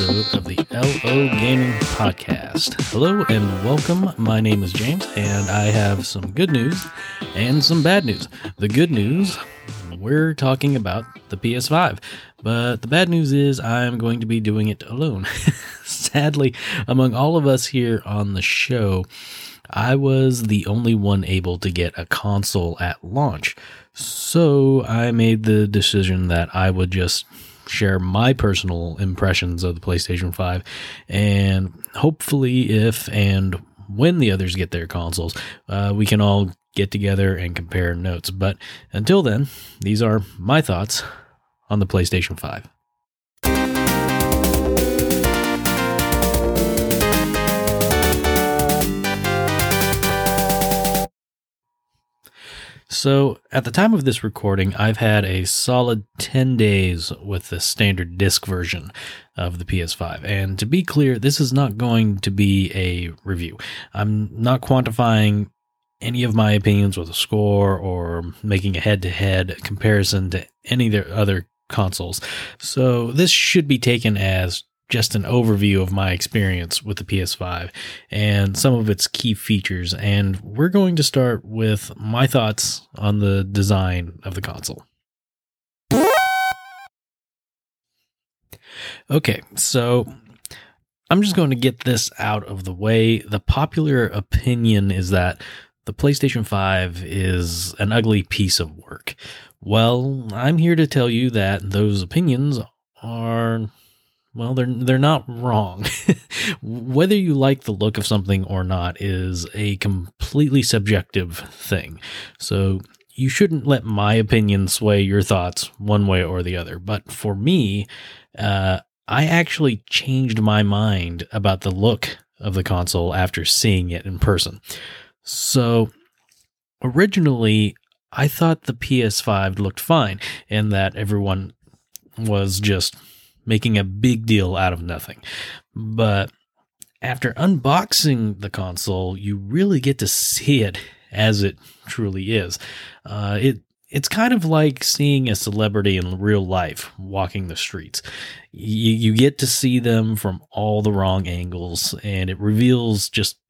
episode of the LO Gaming Podcast. Hello and welcome. My name is James, and I have some good news and some bad news. The good news, we're talking about the PS5, but the bad news is I'm going to be doing it alone. Sadly, among all of us here on the show, I was the only one able to get a console at launch. So I made the decision that I would just share my personal impressions of the PlayStation 5 and hopefully if and when the others get their consoles, uh, we can all get together and compare notes. But until then, these are my thoughts on the PlayStation 5. So, at the time of this recording, I've had a solid 10 days with the standard disc version of the PS5. And to be clear, this is not going to be a review. I'm not quantifying any of my opinions with a score or making a head to head comparison to any of the other consoles. So, this should be taken as just an overview of my experience with the PS5 and some of its key features. And we're going to start with my thoughts on the design of the console. Okay, so I'm just going to get this out of the way. The popular opinion is that the PlayStation 5 is an ugly piece of work. Well, I'm here to tell you that those opinions are well, they're they're not wrong. Whether you like the look of something or not is a completely subjective thing. So you shouldn't let my opinion sway your thoughts one way or the other. But for me, uh, I actually changed my mind about the look of the console after seeing it in person. So originally, I thought the PS5 looked fine and that everyone was just making a big deal out of nothing. But after unboxing the console, you really get to see it as it truly is. Uh, it it's kind of like seeing a celebrity in real life walking the streets. You, you get to see them from all the wrong angles, and it reveals just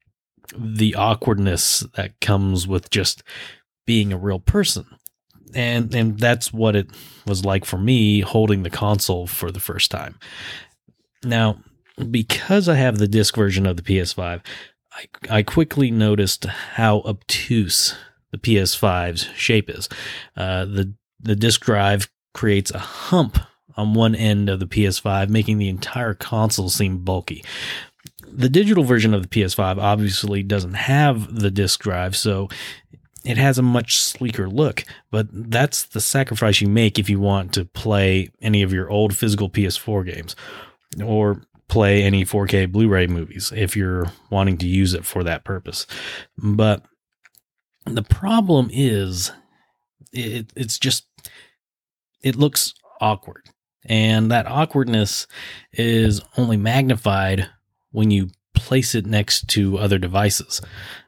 the awkwardness that comes with just being a real person and and that's what it was like for me holding the console for the first time. Now, because I have the disc version of the PS5, I, I quickly noticed how obtuse the PS5's shape is. Uh, the the disk drive creates a hump on one end of the PS5, making the entire console seem bulky. The digital version of the PS5 obviously doesn't have the disk drive, so it has a much sleeker look, but that's the sacrifice you make if you want to play any of your old physical PS4 games or play any 4K Blu ray movies if you're wanting to use it for that purpose. But the problem is, it, it's just, it looks awkward. And that awkwardness is only magnified when you place it next to other devices.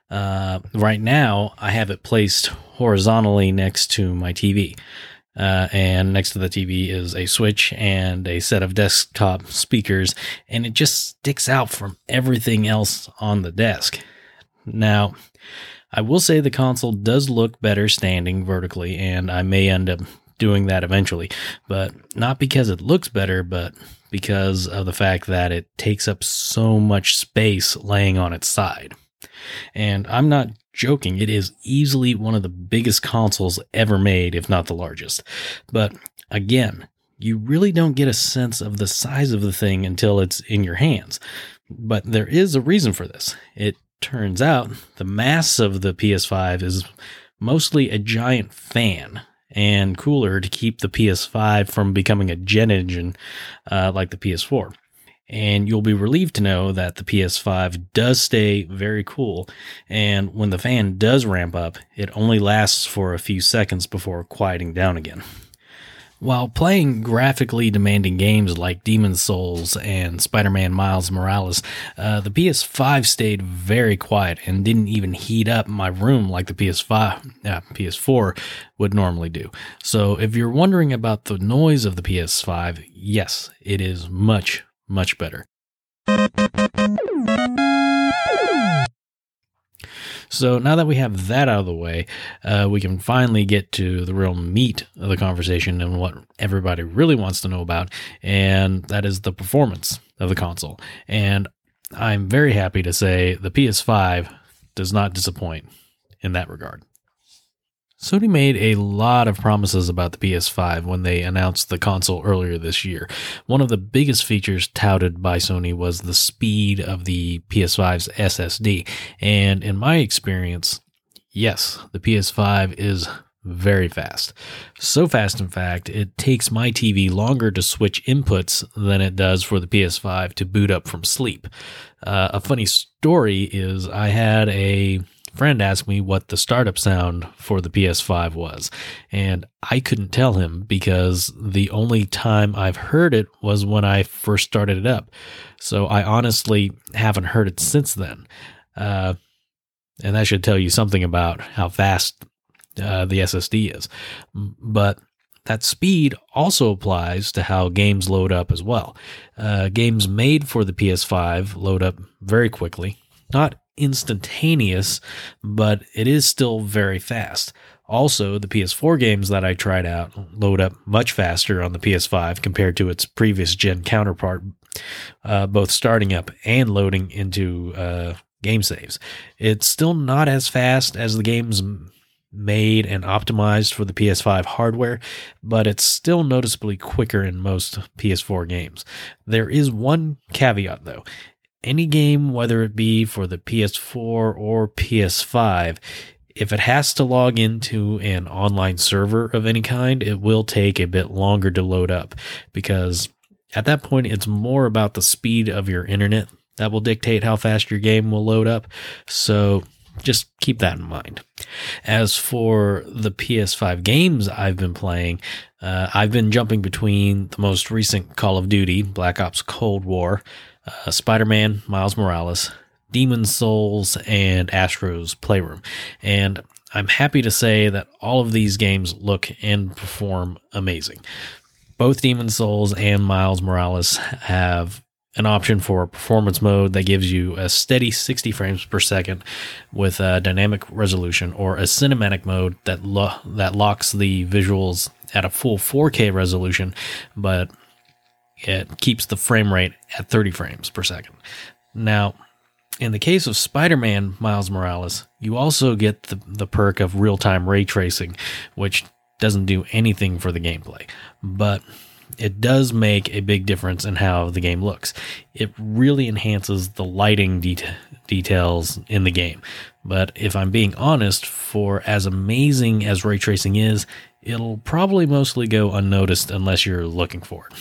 Uh, right now, I have it placed horizontally next to my TV. Uh, and next to the TV is a switch and a set of desktop speakers, and it just sticks out from everything else on the desk. Now, I will say the console does look better standing vertically, and I may end up doing that eventually, but not because it looks better, but because of the fact that it takes up so much space laying on its side. And I'm not joking, it is easily one of the biggest consoles ever made, if not the largest. But again, you really don't get a sense of the size of the thing until it's in your hands. But there is a reason for this. It turns out the mass of the PS5 is mostly a giant fan and cooler to keep the PS5 from becoming a jet engine uh, like the PS4. And you'll be relieved to know that the PS5 does stay very cool. And when the fan does ramp up, it only lasts for a few seconds before quieting down again. While playing graphically demanding games like Demon's Souls and Spider Man Miles Morales, uh, the PS5 stayed very quiet and didn't even heat up my room like the PS5, uh, PS4 would normally do. So if you're wondering about the noise of the PS5, yes, it is much, much better. So now that we have that out of the way, uh, we can finally get to the real meat of the conversation and what everybody really wants to know about, and that is the performance of the console. And I'm very happy to say the PS5 does not disappoint in that regard. Sony made a lot of promises about the PS5 when they announced the console earlier this year. One of the biggest features touted by Sony was the speed of the PS5's SSD. And in my experience, yes, the PS5 is very fast. So fast, in fact, it takes my TV longer to switch inputs than it does for the PS5 to boot up from sleep. Uh, a funny story is I had a friend asked me what the startup sound for the PS5 was, and I couldn't tell him because the only time I've heard it was when I first started it up. So I honestly haven't heard it since then. Uh, and that should tell you something about how fast uh, the SSD is. But that speed also applies to how games load up as well. Uh, games made for the PS5 load up very quickly, not instantaneous, but it is still very fast. Also, the PS4 games that I tried out load up much faster on the PS5 compared to its previous gen counterpart, uh, both starting up and loading into uh, game saves. It's still not as fast as the games made and optimized for the PS5 hardware, but it's still noticeably quicker in most PS4 games. There is one caveat though any game, whether it be for the PS4 or PS5, if it has to log into an online server of any kind, it will take a bit longer to load up because at that point, it's more about the speed of your internet that will dictate how fast your game will load up. So just keep that in mind. As for the PS5 games I've been playing, uh, I've been jumping between the most recent Call of Duty, Black Ops Cold War, uh, Spider Man, Miles Morales, Demon Souls, and Astro's Playroom. And I'm happy to say that all of these games look and perform amazing. Both Demon Souls and Miles Morales have an option for performance mode that gives you a steady 60 frames per second with a dynamic resolution or a cinematic mode that lo- that locks the visuals at a full 4K resolution but it keeps the frame rate at 30 frames per second. Now, in the case of Spider Man Miles Morales, you also get the, the perk of real time ray tracing, which doesn't do anything for the gameplay, but it does make a big difference in how the game looks. It really enhances the lighting det- details in the game. But if I'm being honest, for as amazing as ray tracing is, it'll probably mostly go unnoticed unless you're looking for it.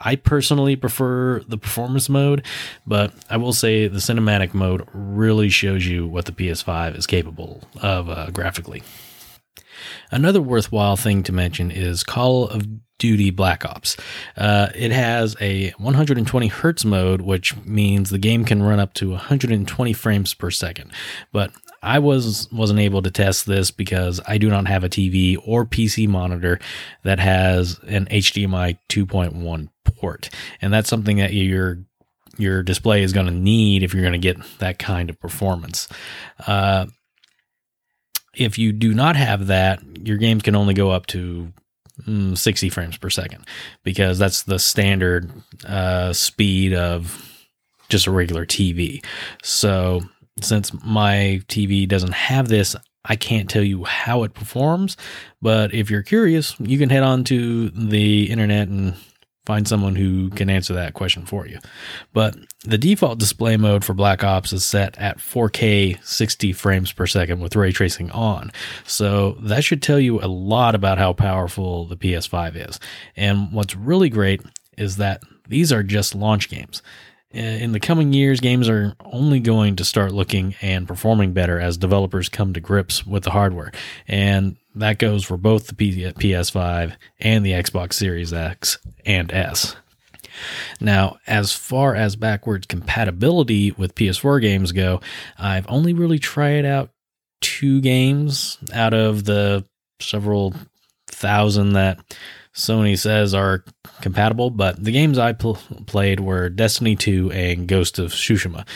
I personally prefer the performance mode, but I will say the cinematic mode really shows you what the PS5 is capable of uh, graphically. Another worthwhile thing to mention is Call of Duty Black Ops. Uh, it has a 120 hertz mode, which means the game can run up to 120 frames per second. But I was wasn't able to test this because I do not have a TV or PC monitor that has an HDMI 2.1 port, and that's something that your your display is going to need if you're going to get that kind of performance. Uh, if you do not have that, your games can only go up to 60 frames per second because that's the standard uh, speed of just a regular TV. So since my TV doesn't have this, I can't tell you how it performs, but if you're curious, you can head on to the internet and find someone who can answer that question for you. But the default display mode for Black Ops is set at 4K 60 frames per second with ray tracing on. So that should tell you a lot about how powerful the PS5 is. And what's really great is that these are just launch games. Uh, in the coming years, games are only going to start looking and performing better as developers come to grips with the hardware. And that goes for both the PS5 and the Xbox Series X and S. Now, as far as backwards compatibility with PS4 games go, I've only really tried out two games out of the several thousand that Sony says are compatible, but the games I pl- played were Destiny 2 and Ghost of Tsushima.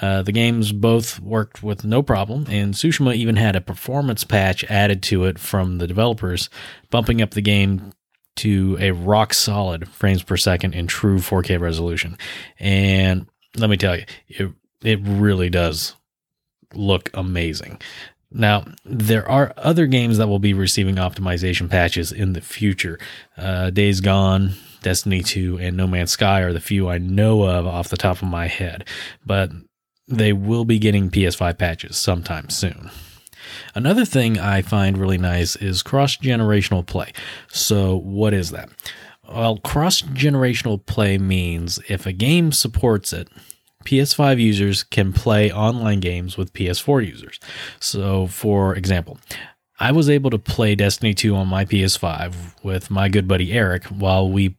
Uh, the games both worked with no problem, and Tsushima even had a performance patch added to it from the developers, bumping up the game to a rock solid frames per second in true 4K resolution. And let me tell you, it, it really does look amazing. Now, there are other games that will be receiving optimization patches in the future. Uh, Days Gone, Destiny 2, and No Man's Sky are the few I know of off the top of my head, but they will be getting PS5 patches sometime soon. Another thing I find really nice is cross generational play. So, what is that? Well, cross generational play means if a game supports it, PS5 users can play online games with PS4 users. So, for example, I was able to play Destiny 2 on my PS5 with my good buddy Eric while we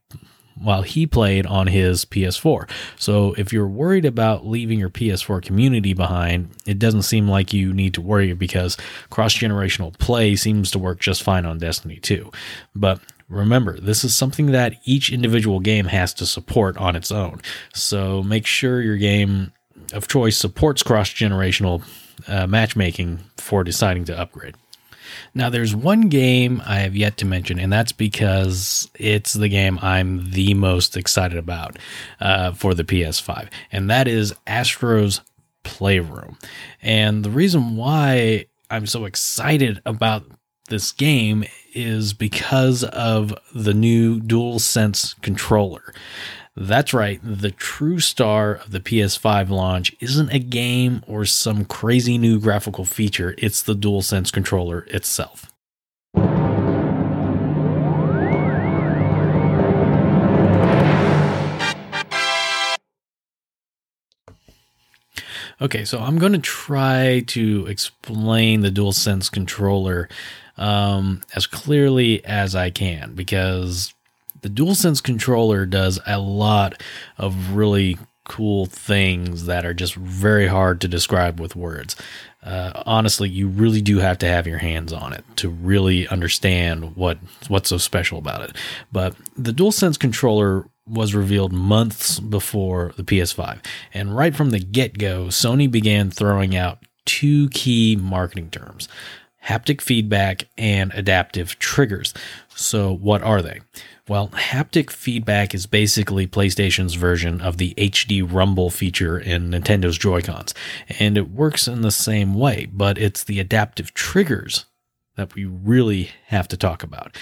while he played on his PS4. So if you're worried about leaving your PS4 community behind, it doesn't seem like you need to worry because cross-generational play seems to work just fine on Destiny 2. But Remember, this is something that each individual game has to support on its own. So make sure your game of choice supports cross generational uh, matchmaking for deciding to upgrade. Now, there's one game I have yet to mention, and that's because it's the game I'm the most excited about uh, for the PS5, and that is Astro's Playroom. And the reason why I'm so excited about this game is because of the new DualSense controller. That's right, the true star of the PS5 launch isn't a game or some crazy new graphical feature, it's the DualSense controller itself. Okay, so I'm going to try to explain the DualSense controller um, as clearly as I can because the DualSense controller does a lot of really cool things that are just very hard to describe with words. Uh, honestly, you really do have to have your hands on it to really understand what what's so special about it. But the DualSense controller was revealed months before the PS5, and right from the get-go, Sony began throwing out two key marketing terms: haptic feedback, and adaptive triggers. So, what are they? Well, haptic feedback is basically PlayStation's version of the HD Rumble feature in Nintendo's Joy-Cons, and it works in the same way, but it's the adaptive triggers that we really have to talk about.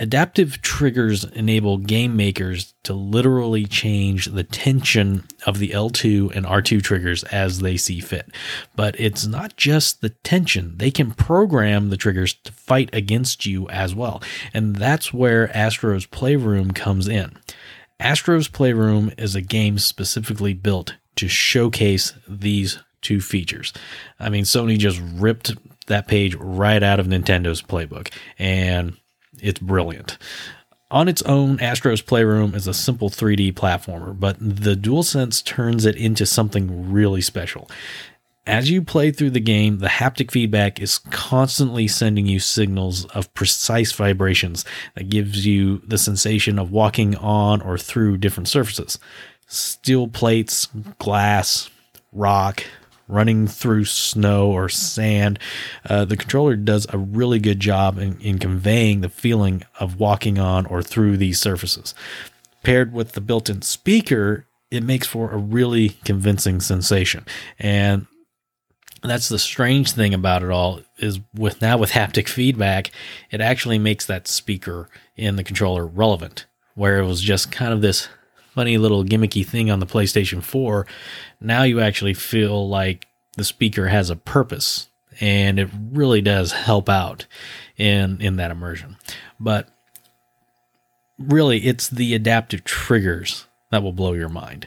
Adaptive triggers enable game makers to literally change the tension of the L2 and R2 triggers as they see fit. But it's not just the tension, they can program the triggers to fight against you as well. And that's where Astro's Playroom comes in. Astro's Playroom is a game specifically built to showcase these two features. I mean, Sony just ripped that page right out of Nintendo's playbook. And it's brilliant. On its own, Astro's Playroom is a simple 3D platformer, but the DualSense turns it into something really special. As you play through the game, the haptic feedback is constantly sending you signals of precise vibrations that gives you the sensation of walking on or through different surfaces. Steel plates, glass, rock, running through snow or sand. Uh, the controller does a really good job in, in conveying the feeling of walking on or through these surfaces. Paired with the built in speaker, it makes for a really convincing sensation. And that's the strange thing about it all is with now with haptic feedback, it actually makes that speaker in the controller relevant, where it was just kind of this funny little gimmicky thing on the PlayStation 4, now you actually feel like the speaker has a purpose and it really does help out in in that immersion. But really it's the adaptive triggers that will blow your mind.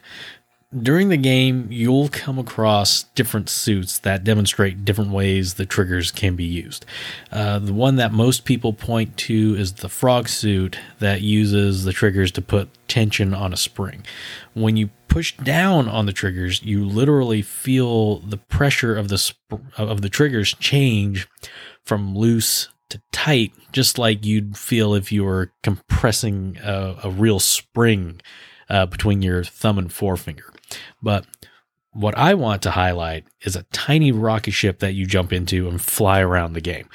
During the game, you'll come across different suits that demonstrate different ways the triggers can be used. Uh, the one that most people point to is the frog suit that uses the triggers to put tension on a spring. When you push down on the triggers, you literally feel the pressure of the sp- of the triggers change from loose to tight, just like you'd feel if you were compressing a, a real spring uh, between your thumb and forefinger. But what I want to highlight is a tiny rocket ship that you jump into and fly around the game.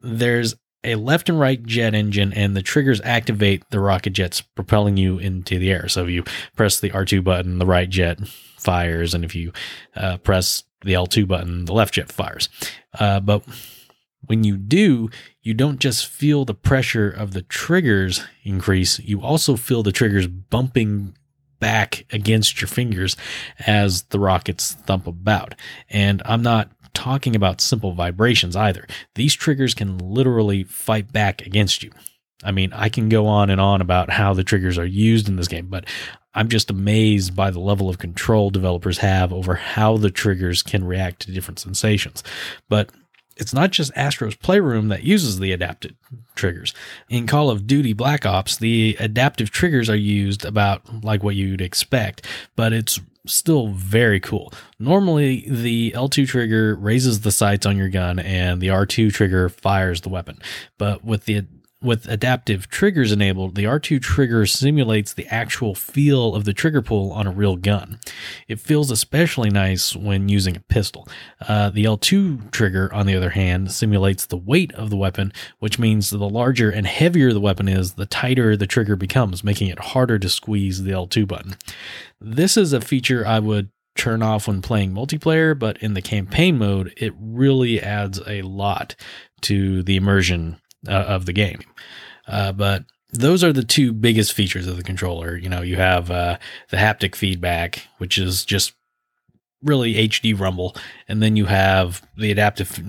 There's a left and right jet engine, and the triggers activate the rocket jets propelling you into the air. So if you press the R2 button, the right jet fires, and if you uh, press the L2 button, the left jet fires. Uh, but when you do, you don't just feel the pressure of the triggers increase, you also feel the triggers bumping back against your fingers as the rockets thump about. And I'm not talking about simple vibrations either. These triggers can literally fight back against you. I mean, I can go on and on about how the triggers are used in this game, but I'm just amazed by the level of control developers have over how the triggers can react to different sensations. But it's not just Astro's Playroom that uses the adaptive triggers. In Call of Duty Black Ops, the adaptive triggers are used about like what you'd expect, but it's still very cool. Normally, the L2 trigger raises the sights on your gun and the R2 trigger fires the weapon. But with the with adaptive triggers enabled, the R2 trigger simulates the actual feel of the trigger pull on a real gun. It feels especially nice when using a pistol. Uh, the L2 trigger, on the other hand, simulates the weight of the weapon, which means the larger and heavier the weapon is, the tighter the trigger becomes, making it harder to squeeze the L2 button. This is a feature I would turn off when playing multiplayer, but in the campaign mode, it really adds a lot to the immersion uh, of the game. Uh, but those are the two biggest features of the controller. You know, you have uh, the haptic feedback, which is just really HD rumble, and then you have the adaptive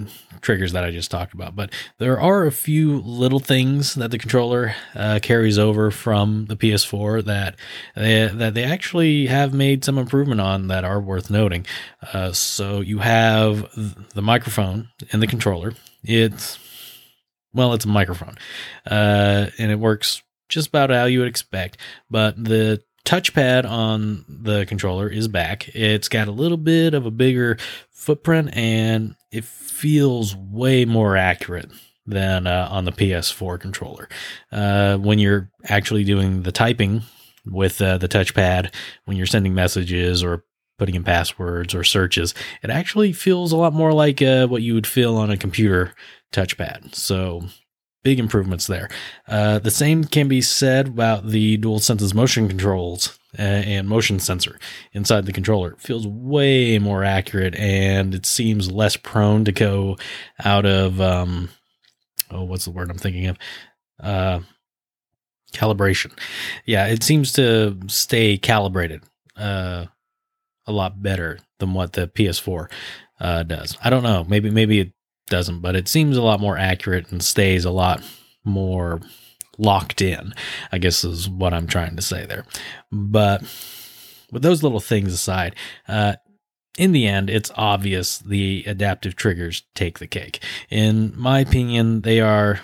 triggers that I just talked about. But there are a few little things that the controller uh, carries over from the PS4 that they, that they actually have made some improvement on that are worth noting. Uh, so you have the microphone in the controller. It's well, it's a microphone, uh, and it works just about how you would expect. But the touchpad on the controller is back. It's got a little bit of a bigger footprint, and it feels way more accurate than uh, on the PS4 controller. Uh, when you're actually doing the typing with uh, the touchpad, when you're sending messages or putting in passwords or searches, it actually feels a lot more like uh, what you would feel on a computer touchpad. So big improvements there. Uh, the same can be said about the dual DualSense's motion controls uh, and motion sensor inside the controller. It feels way more accurate and it seems less prone to go out of, um, oh, what's the word I'm thinking of? Uh, calibration. Yeah, it seems to stay calibrated uh, a lot better than what the PS4 uh, does. I don't know. Maybe maybe it doesn't, but it seems a lot more accurate and stays a lot more locked in, I guess is what I'm trying to say there. But with those little things aside, uh, in the end, it's obvious the adaptive triggers take the cake. In my opinion, they are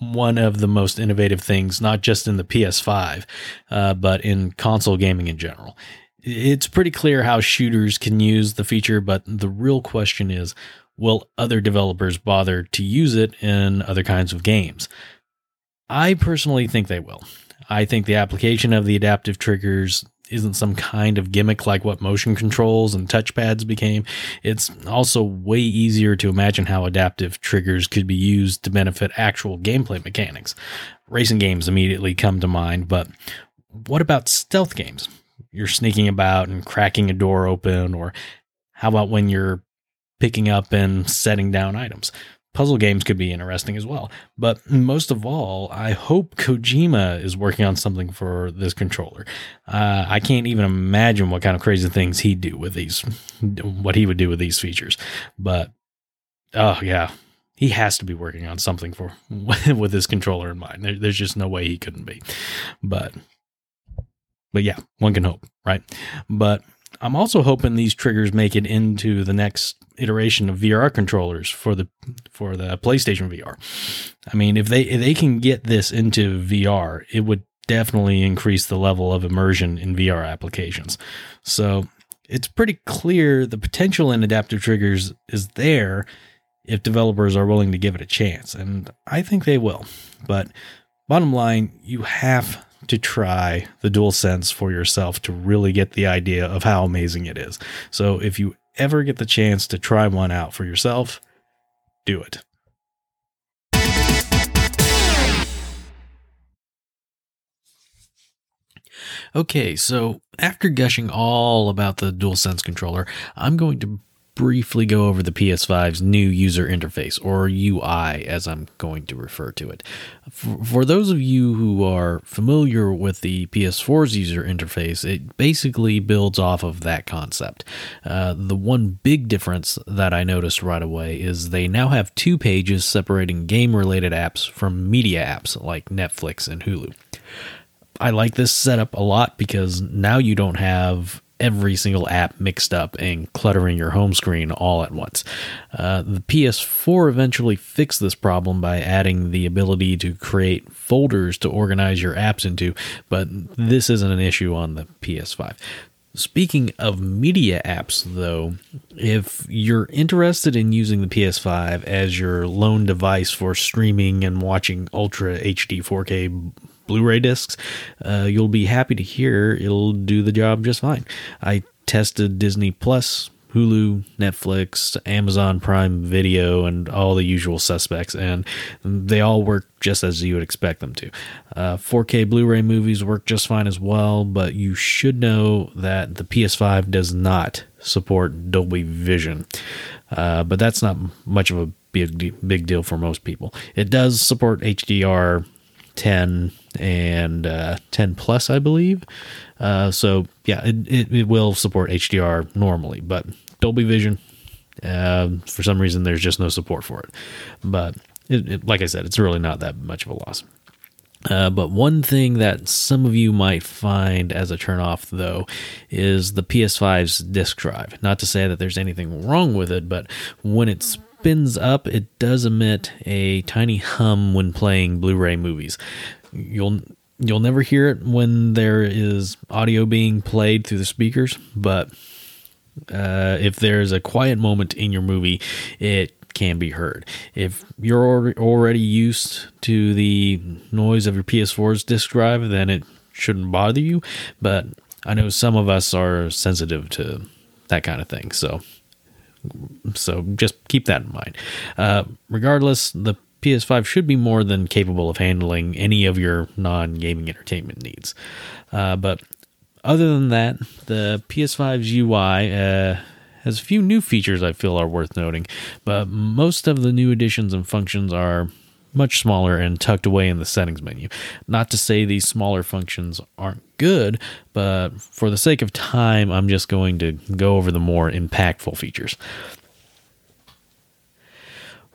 one of the most innovative things, not just in the PS5, uh, but in console gaming in general. It's pretty clear how shooters can use the feature, but the real question is will other developers bother to use it in other kinds of games? I personally think they will. I think the application of the adaptive triggers isn't some kind of gimmick like what motion controls and touchpads became. It's also way easier to imagine how adaptive triggers could be used to benefit actual gameplay mechanics. Racing games immediately come to mind, but what about stealth games? You're sneaking about and cracking a door open, or how about when you're picking up and setting down items. Puzzle games could be interesting as well. But most of all, I hope Kojima is working on something for this controller. Uh, I can't even imagine what kind of crazy things he'd do with these, what he would do with these features. But, oh, yeah, he has to be working on something for with this controller in mind. There, there's just no way he couldn't be. But, but yeah, one can hope, right? But I'm also hoping these triggers make it into the next iteration of VR controllers for the for the PlayStation VR. I mean, if they if they can get this into VR, it would definitely increase the level of immersion in VR applications. So it's pretty clear the potential in adaptive triggers is there if developers are willing to give it a chance, and I think they will. But bottom line, you have to try the DualSense for yourself to really get the idea of how amazing it is. So if you ever get the chance to try one out for yourself, do it. Okay, so after gushing all about the DualSense controller, I'm going to briefly go over the PS5's new user interface, or UI, as I'm going to refer to it. For, for, those of you who are familiar with the PS4's user interface, it basically builds off of that concept. Uh, the one big difference that I noticed right away is they now have two pages separating game related apps from media apps like Netflix and Hulu. I like this setup a lot because now you don't have every single app mixed up and cluttering your home screen all at once. Uh, the PS4 eventually fixed this problem by adding the ability to create folders to organize your apps into, but this isn't an issue on the PS5. Speaking of media apps, though, if you're interested in using the PS5 as your lone device for streaming and watching Ultra HD 4K Blu-ray discs, uh, you'll be happy to hear it'll do the job just fine. I tested Disney Plus, Hulu, Netflix, Amazon Prime Video, and all the usual suspects, and they all work just as you would expect them to. Uh, 4K Blu ray movies work just fine as well, but you should know that the PS5 does not support Dolby Vision. Uh, but that's not much of a big, big deal for most people. It does support HDR 10 and uh, 10 plus, I believe. Uh, so yeah, it, it, it, will support HDR normally, but Dolby Vision, uh, for some reason, there's just no support for it. But it, like I said, it's really not that much of a loss. Uh, but one thing that some of you might find as a turnoff, though, is the PS5's disk drive. Not to say that there's anything wrong with it, but when it's spins up, it does emit a tiny hum when playing Blu-ray movies. You'll you'll never hear it when there is audio being played through the speakers, but uh, if there's a quiet moment in your movie, it can be heard. If you're already used to the noise of your PS4's disk drive, then it shouldn't bother you. But I know some of us are sensitive to that kind of thing. So so just keep that in mind. Uh, regardless, the PS5 should be more than capable of handling any of your non gaming entertainment needs. Uh, but other than that, the PS5's UI uh, has a few new features I feel are worth noting, but most of the new additions and functions are much smaller and tucked away in the settings menu. Not to say these smaller functions aren't good, but for the sake of time, I'm just going to go over the more impactful features.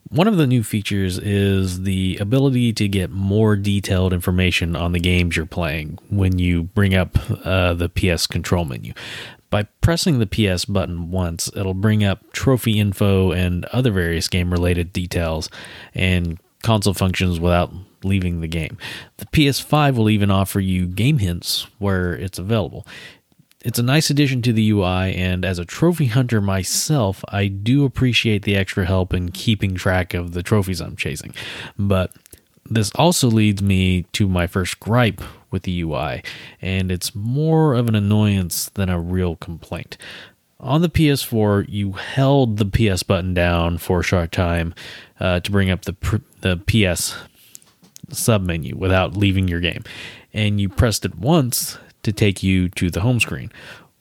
One of the new features is the ability to get more detailed information on the games you're playing when you bring up uh, the PS control menu. By pressing the PS button once, it'll bring up trophy info and other various game related details and console functions without leaving the game. The PS5 will even offer you game hints where it's available. It's a nice addition to the UI, and as a trophy hunter myself, I do appreciate the extra help in keeping track of the trophies I'm chasing. But this also leads me to my first gripe with the UI, and it's more of an annoyance than a real complaint. On the PS4, you held the PS button down for a short time uh, to bring up the the PS submenu without leaving your game, and you pressed it once to take you to the home screen.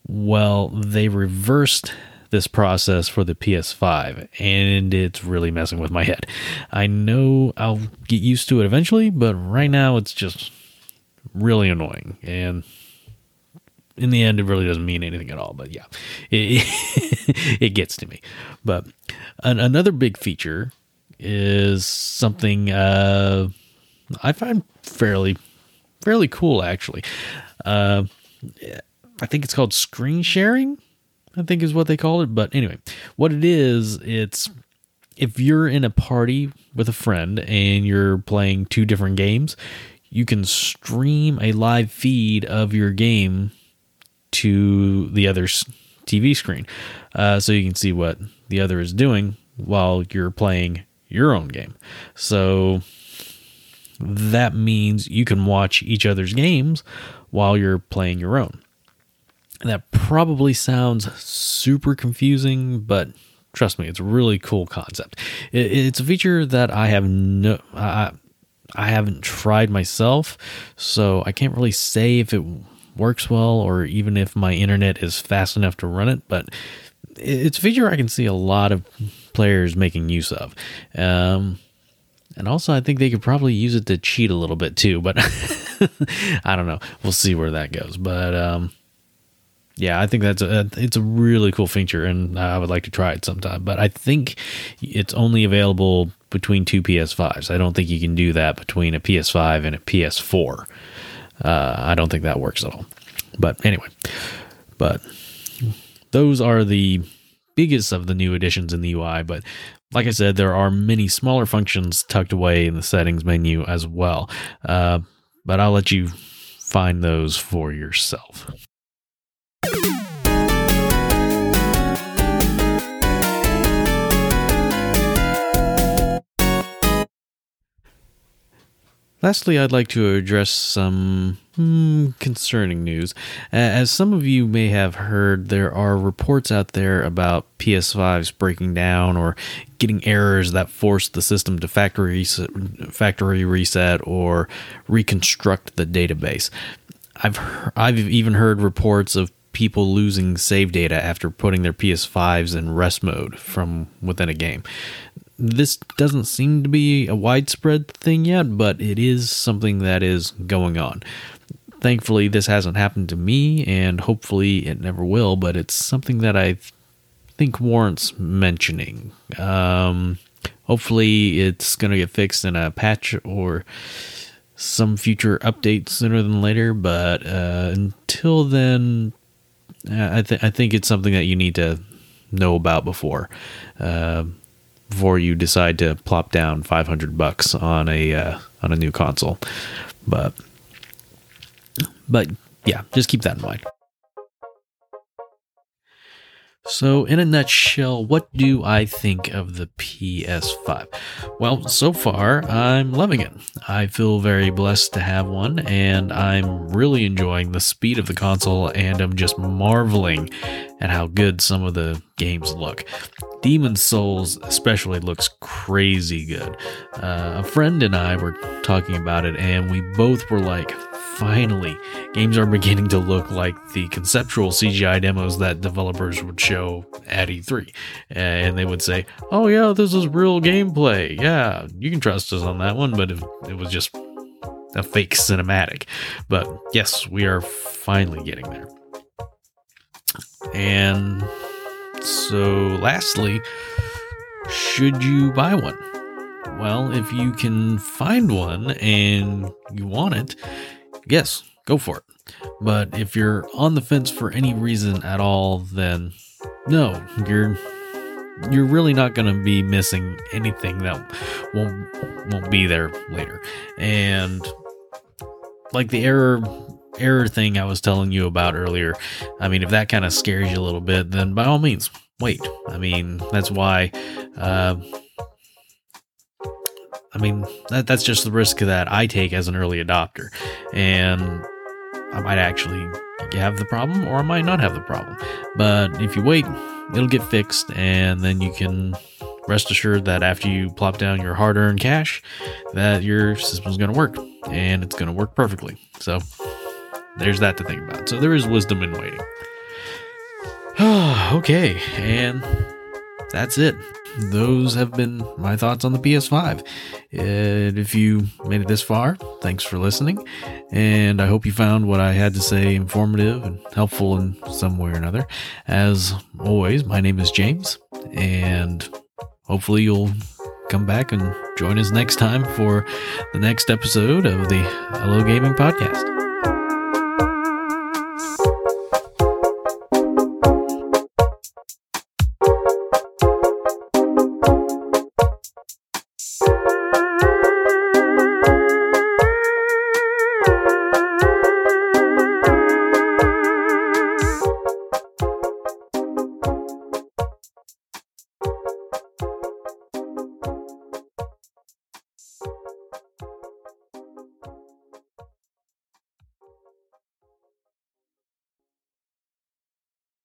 Well, they reversed this process for the PS5, and it's really messing with my head. I know I'll get used to it eventually, but right now it's just really annoying. And in the end, it really doesn't mean anything at all. But yeah, it, it gets to me. But an, another big feature is something uh, I find fairly fairly cool actually. Uh, I think it's called screen sharing. I think is what they call it. But anyway, what it is, it's if you're in a party with a friend and you're playing two different games, you can stream a live feed of your game to the other's TV screen. Uh, so you can see what the other is doing while you're playing your own game. So that means you can watch each other's games while you're playing your own. That probably sounds super confusing, but trust me, it's a really cool concept. it's a feature that I have no, I, I haven't tried myself, so I can't really say if it works well or even if my internet is fast enough to run it. But it's a feature I can see a lot of players making use of. Um, and also, I think they could probably use it to cheat a little bit too, but I don't know. We'll see where that goes. But um, yeah, I think that's a it's a really cool feature, and I would like to try it sometime. But I think it's only available between two PS5s. I don't think you can do that between a PS5 and a PS4. Uh, I don't think that works at all. But anyway, but those are the biggest of the new additions in the UI. But like I said, there are many smaller functions tucked away in the settings menu as well. Uh, but I'll let you find those for yourself. Lastly, I'd like to address some hmm, concerning news. As some of you may have heard, there are reports out there about PS5s breaking down or getting errors that force the system to factory reset, factory reset or reconstruct the database. I've I've even heard reports of people losing save data after putting their PS5s in rest mode from within a game this doesn't seem to be a widespread thing yet, but it is something that is going on. Thankfully, this hasn't happened to me, and hopefully it never will, but it's something that I think warrants mentioning. Um, hopefully, it's going to get fixed in a patch or some future update sooner than later, but uh, until then, I, th- I think it's something that you need to know about before. Uh, before you decide to plop down 500 bucks on a uh, on a new console. But but yeah, just keep that in mind. So, in a nutshell, what do I think of the PS5? Well, so far, I'm loving it. I feel very blessed to have one, and I'm really enjoying the speed of the console, and I'm just marveling at how good some of the games look. Demon Souls, especially, looks crazy good. Uh, a friend and I were talking about it, and we both were like, finally, games are beginning to look like the conceptual CGI demos that developers would show at E3. And they would say, oh, yeah, this is real gameplay. Yeah, you can trust us on that one, but it, it was just a fake cinematic. But yes, we are finally getting there. And so, lastly, should you buy one? Well, if you can find one and you want it, yes, go for it. But if you're on the fence for any reason at all, then no, you're you're really not going to be missing anything that won't won't be there later. And like the error error thing I was telling you about earlier, I mean, if that kind of scares you a little bit, then by all means, wait. I mean, that's why uh, I mean, that, that's just the risk that I take as an early adopter. And I might actually have the problem or I might not have the problem. But if you wait, it'll get fixed and then you can rest assured that after you plop down your hard-earned cash that your system's going to work and it's going to work perfectly. So there's that to think about. So there is wisdom in waiting. okay, and that's it those have been my thoughts on the PS5. And if you made it this far, thanks for listening. And I hope you found what I had to say informative and helpful in some way or another. As always, my name is James, and hopefully you'll come back and join us next time for the next episode of the Hello Gaming Podcast.